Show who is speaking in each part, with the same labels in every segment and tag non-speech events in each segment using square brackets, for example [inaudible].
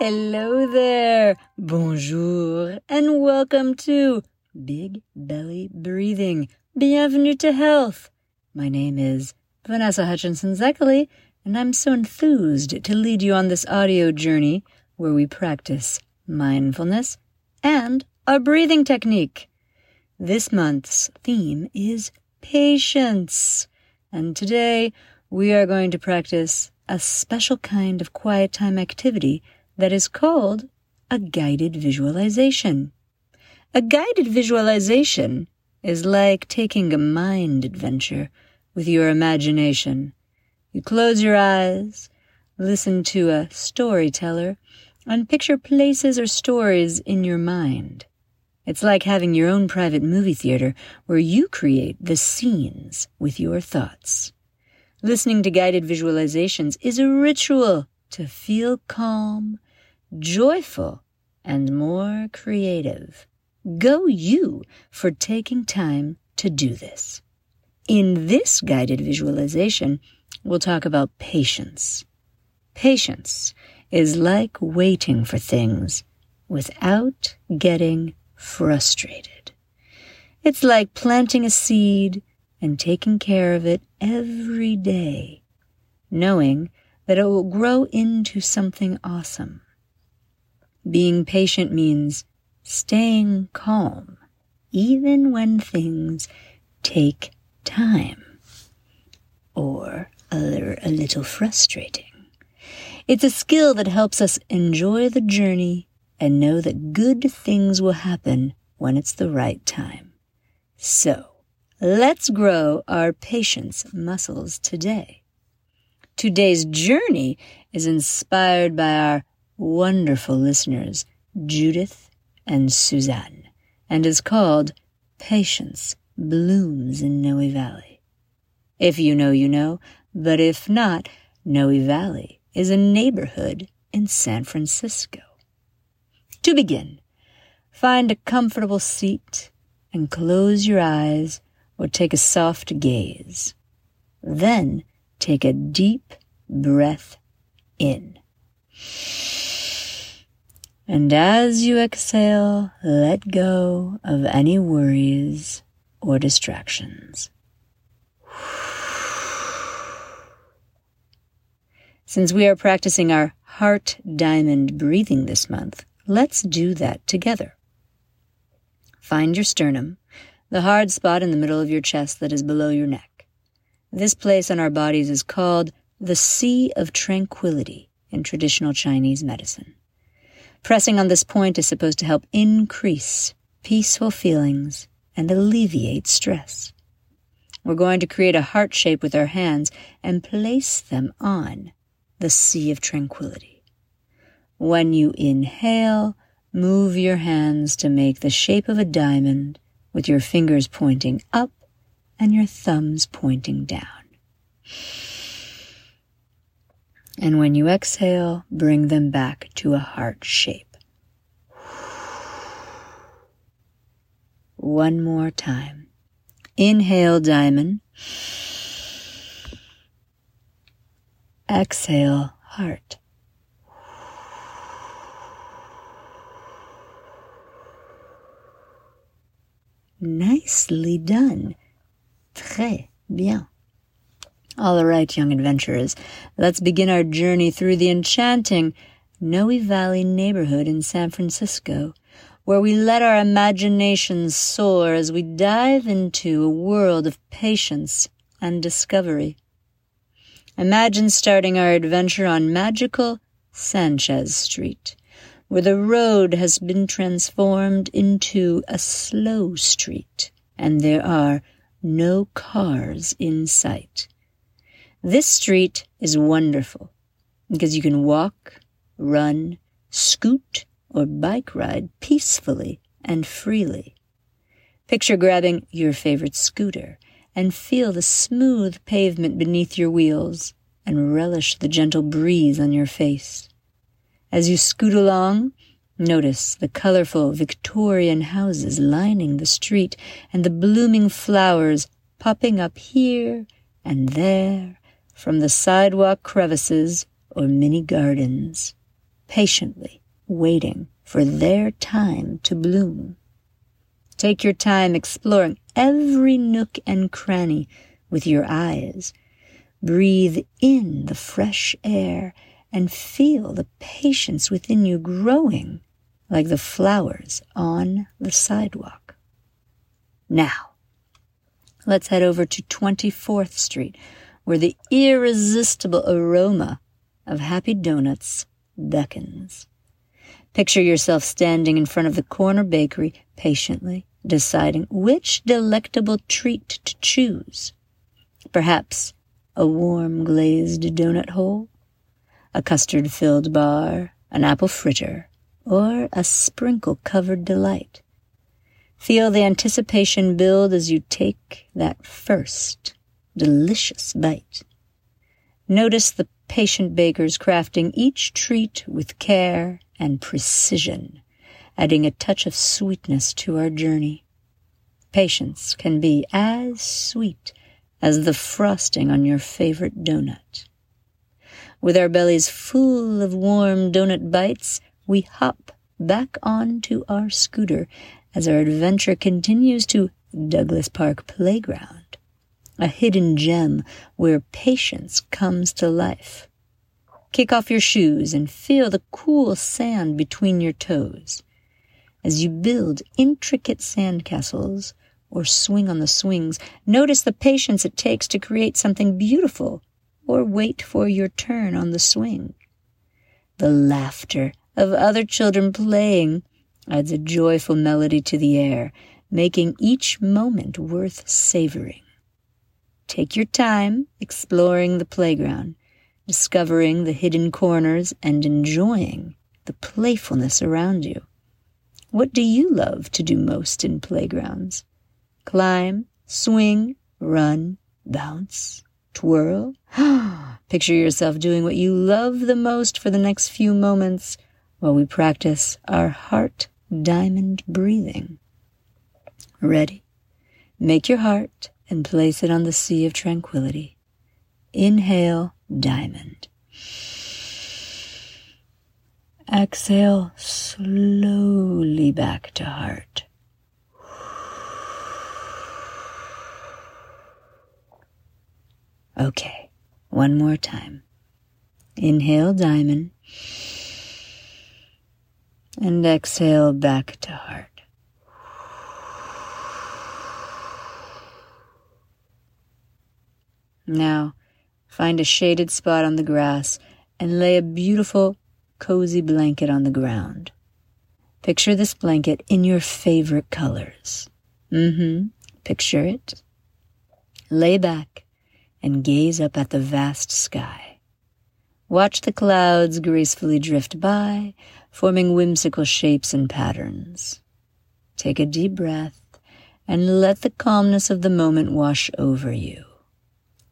Speaker 1: Hello there. Bonjour. And welcome to Big Belly Breathing. Bienvenue to Health. My name is Vanessa Hutchinson Szekely, and I'm so enthused to lead you on this audio journey where we practice mindfulness and a breathing technique. This month's theme is patience. And today we are going to practice a special kind of quiet time activity that is called a guided visualization. A guided visualization is like taking a mind adventure with your imagination. You close your eyes, listen to a storyteller, and picture places or stories in your mind. It's like having your own private movie theater where you create the scenes with your thoughts. Listening to guided visualizations is a ritual to feel calm, joyful, and more creative. Go you for taking time to do this. In this guided visualization, we'll talk about patience. Patience is like waiting for things without getting frustrated. It's like planting a seed and taking care of it every day, knowing that it will grow into something awesome. Being patient means staying calm, even when things take time or are a little frustrating. It's a skill that helps us enjoy the journey and know that good things will happen when it's the right time. So, let's grow our patience muscles today. Today's journey is inspired by our wonderful listeners, Judith and Suzanne, and is called Patience Blooms in Noe Valley. If you know, you know, but if not, Noe Valley is a neighborhood in San Francisco. To begin, find a comfortable seat and close your eyes or take a soft gaze. Then take a deep breath in. And as you exhale, let go of any worries or distractions. Since we are practicing our heart diamond breathing this month, let's do that together. Find your sternum, the hard spot in the middle of your chest that is below your neck. This place on our bodies is called the Sea of Tranquility in traditional Chinese medicine. Pressing on this point is supposed to help increase peaceful feelings and alleviate stress. We're going to create a heart shape with our hands and place them on the Sea of Tranquility. When you inhale, move your hands to make the shape of a diamond with your fingers pointing up and your thumbs pointing down. And when you exhale, bring them back to a heart shape. One more time. Inhale, diamond. Exhale, heart. Nicely done. Très bien. All right, young adventurers, let's begin our journey through the enchanting Noe Valley neighborhood in San Francisco, where we let our imaginations soar as we dive into a world of patience and discovery. Imagine starting our adventure on magical Sanchez Street, where the road has been transformed into a slow street and there are no cars in sight. This street is wonderful because you can walk, run, scoot, or bike ride peacefully and freely. Picture grabbing your favorite scooter and feel the smooth pavement beneath your wheels and relish the gentle breeze on your face. As you scoot along, notice the colorful Victorian houses lining the street and the blooming flowers popping up here and there from the sidewalk crevices or mini gardens. patiently waiting for their time to bloom. Take your time exploring every nook and cranny with your eyes. Breathe in the fresh air and feel the patience within you growing like the flowers on the sidewalk. Now, let's head over to 24th Street, where the irresistible aroma of happy donuts beckons. Picture yourself standing in front of the corner bakery, patiently deciding which delectable treat to choose. Perhaps a warm glazed donut hole, a custard filled bar, an apple fritter, or a sprinkle covered delight. Feel the anticipation build as you take that first delicious bite. Notice the patient bakers crafting each treat with care and precision, adding a touch of sweetness to our journey. Patience can be as sweet as the frosting on your favorite donut. With our bellies full of warm donut bites, we hop back onto our scooter as our adventure continues to Douglas Park Playground, a hidden gem where patience comes to life. Kick off your shoes and feel the cool sand between your toes. As you build intricate sandcastles or swing on the swings, notice the patience it takes to create something beautiful or wait for your turn on the swing. The laughter of other children playing adds a joyful melody to the air, making each moment worth savoring. Take your time exploring the playground, discovering the hidden corners, and enjoying the playfulness around you. What do you love to do most in playgrounds? Climb, swing, run, bounce, twirl. [gasps] Picture yourself doing what you love the most for the next few moments while we practice our heart diamond breathing. Ready? Make your heart and place it on the sea of tranquility. Inhale, diamond. Exhale slowly back to heart. Okay, one more time. Inhale, diamond and exhale back to heart. Now, find a shaded spot on the grass and lay a beautiful, cozy blanket on the ground. Picture this blanket in your favorite colors. Mm-hmm. Picture it. Lay back and gaze up at the vast sky. Watch the clouds gracefully drift by, forming whimsical shapes and patterns. Take a deep breath and let the calmness of the moment wash over you.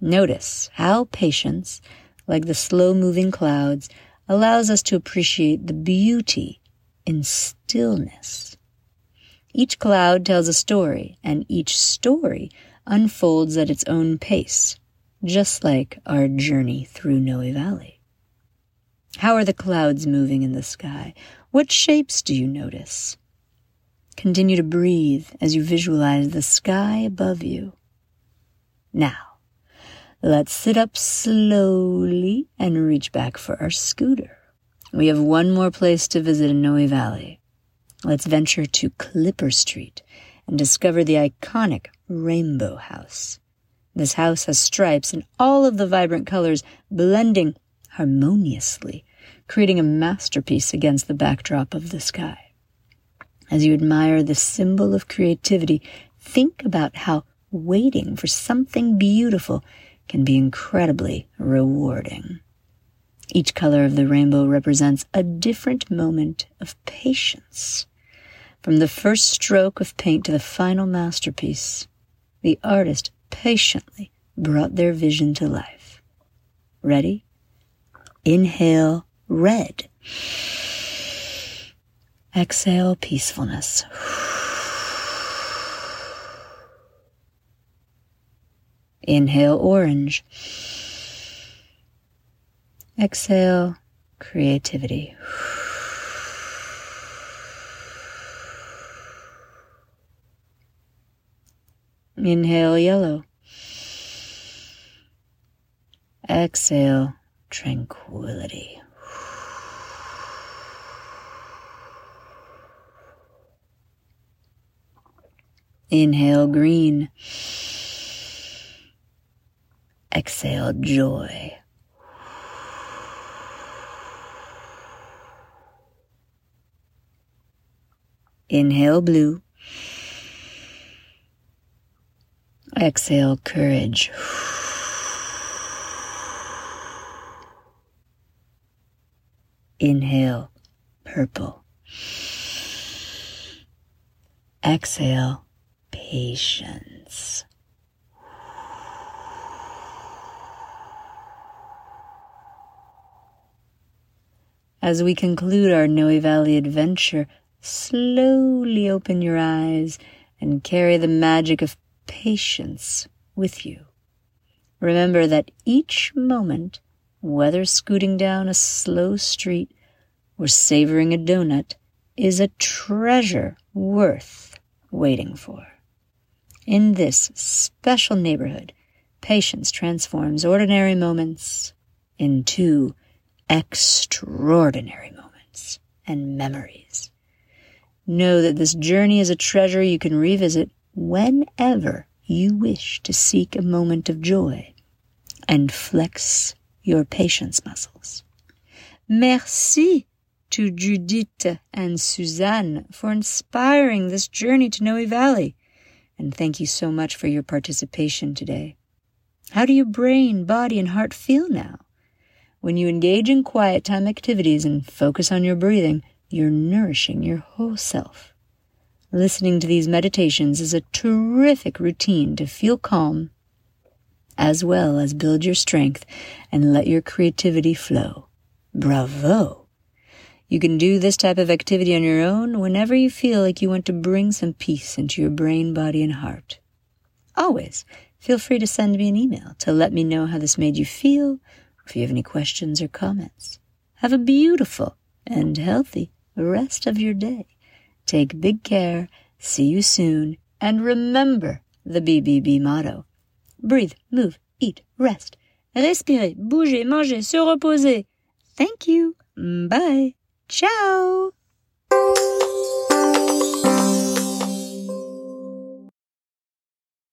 Speaker 1: Notice how patience, like the slow moving clouds, allows us to appreciate the beauty in stillness. Each cloud tells a story, and each story unfolds at its own pace, just like our journey through Noe Valley. How are the clouds moving in the sky? What shapes do you notice? Continue to breathe as you visualize the sky above you. Now, let's sit up slowly and reach back for our scooter. We have one more place to visit in Noe Valley. Let's venture to Clipper Street and discover the iconic Rainbow House. This house has stripes in all of the vibrant colors blending harmoniously creating a masterpiece against the backdrop of the sky. As you admire this symbol of creativity, think about how waiting for something beautiful can be incredibly rewarding. Each color of the rainbow represents a different moment of patience. From the first stroke of paint to the final masterpiece, the artist patiently brought their vision to life. Ready? Inhale red. Exhale peacefulness. Inhale orange. Exhale creativity. Inhale yellow. Exhale tranquility. Inhale green. Exhale joy. Inhale blue. Exhale courage. Inhale purple. Exhale patience. As we conclude our Noe Valley adventure, slowly open your eyes and carry the magic of patience with you. Remember that each moment, whether scooting down a slow street or savoring a donut, is a treasure worth waiting for. In this special neighborhood, patience transforms ordinary moments into extraordinary moments and memories. Know that this journey is a treasure you can revisit whenever you wish to seek a moment of joy and flex your patience muscles. Merci to Judith and Suzanne for inspiring this journey to Noe Valley. And thank you so much for your participation today. How do your brain, body, and heart feel now? When you engage in quiet time activities and focus on your breathing, you're nourishing your whole self. Listening to these meditations is a terrific routine to feel calm, as well as build your strength and let your creativity flow. Bravo! You can do this type of activity on your own whenever you feel like you want to bring some peace into your brain, body, and heart. Always feel free to send me an email to let me know how this made you feel, if you have any questions or comments. Have a beautiful and healthy rest of your day. Take big care, see you soon, and remember the BBB motto. Breathe, move, eat, rest. Respirer, bouger, manger, se reposer. Thank you. Bye. Ciao.